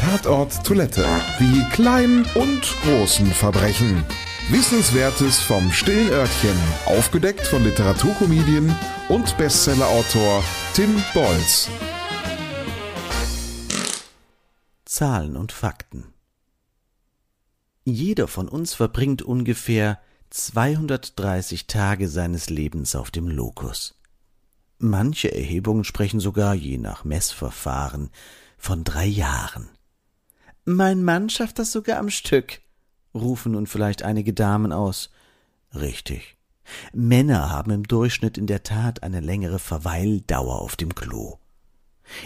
Tatort Toilette. Die kleinen und großen Verbrechen. Wissenswertes vom stillen Örtchen. Aufgedeckt von Literaturkomedien und Bestsellerautor Tim Bolz. Zahlen und Fakten. Jeder von uns verbringt ungefähr 230 Tage seines Lebens auf dem Lokus. Manche Erhebungen sprechen sogar, je nach Messverfahren, von drei Jahren. Mein Mann schafft das sogar am Stück, rufen nun vielleicht einige Damen aus. Richtig. Männer haben im Durchschnitt in der Tat eine längere Verweildauer auf dem Klo.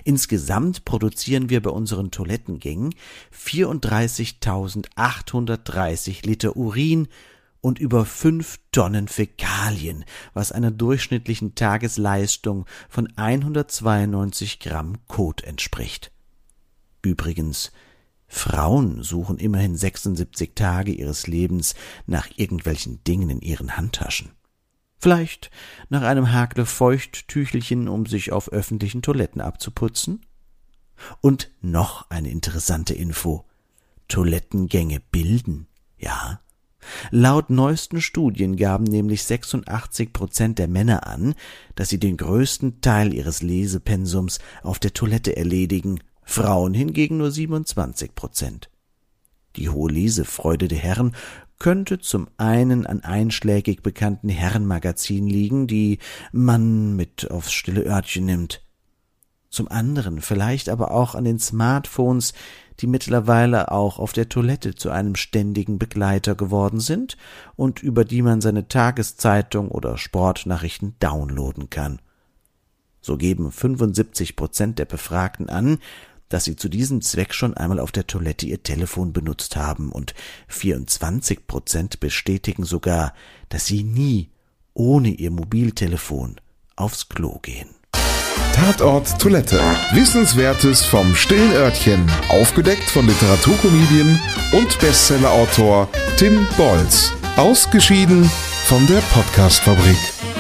Insgesamt produzieren wir bei unseren Toilettengängen 34.830 Liter Urin und über fünf Tonnen Fäkalien, was einer durchschnittlichen Tagesleistung von 192 Gramm Kot entspricht. Übrigens Frauen suchen immerhin 76 Tage ihres Lebens nach irgendwelchen Dingen in ihren Handtaschen. Vielleicht nach einem Hakle Feuchttüchelchen, um sich auf öffentlichen Toiletten abzuputzen? Und noch eine interessante Info. Toilettengänge bilden, ja. Laut neuesten Studien gaben nämlich 86 Prozent der Männer an, dass sie den größten Teil ihres Lesepensums auf der Toilette erledigen Frauen hingegen nur 27 Prozent. Die hohe Lesefreude der Herren könnte zum einen an einschlägig bekannten Herrenmagazinen liegen, die man mit aufs stille Örtchen nimmt. Zum anderen vielleicht aber auch an den Smartphones, die mittlerweile auch auf der Toilette zu einem ständigen Begleiter geworden sind und über die man seine Tageszeitung oder Sportnachrichten downloaden kann. So geben 75 Prozent der Befragten an, dass sie zu diesem Zweck schon einmal auf der Toilette ihr Telefon benutzt haben und 24 Prozent bestätigen sogar, dass sie nie ohne ihr Mobiltelefon aufs Klo gehen. Tatort Toilette. Wissenswertes vom stillen Örtchen. Aufgedeckt von Literaturkomedien und Bestsellerautor Tim Bolz. Ausgeschieden von der Podcastfabrik.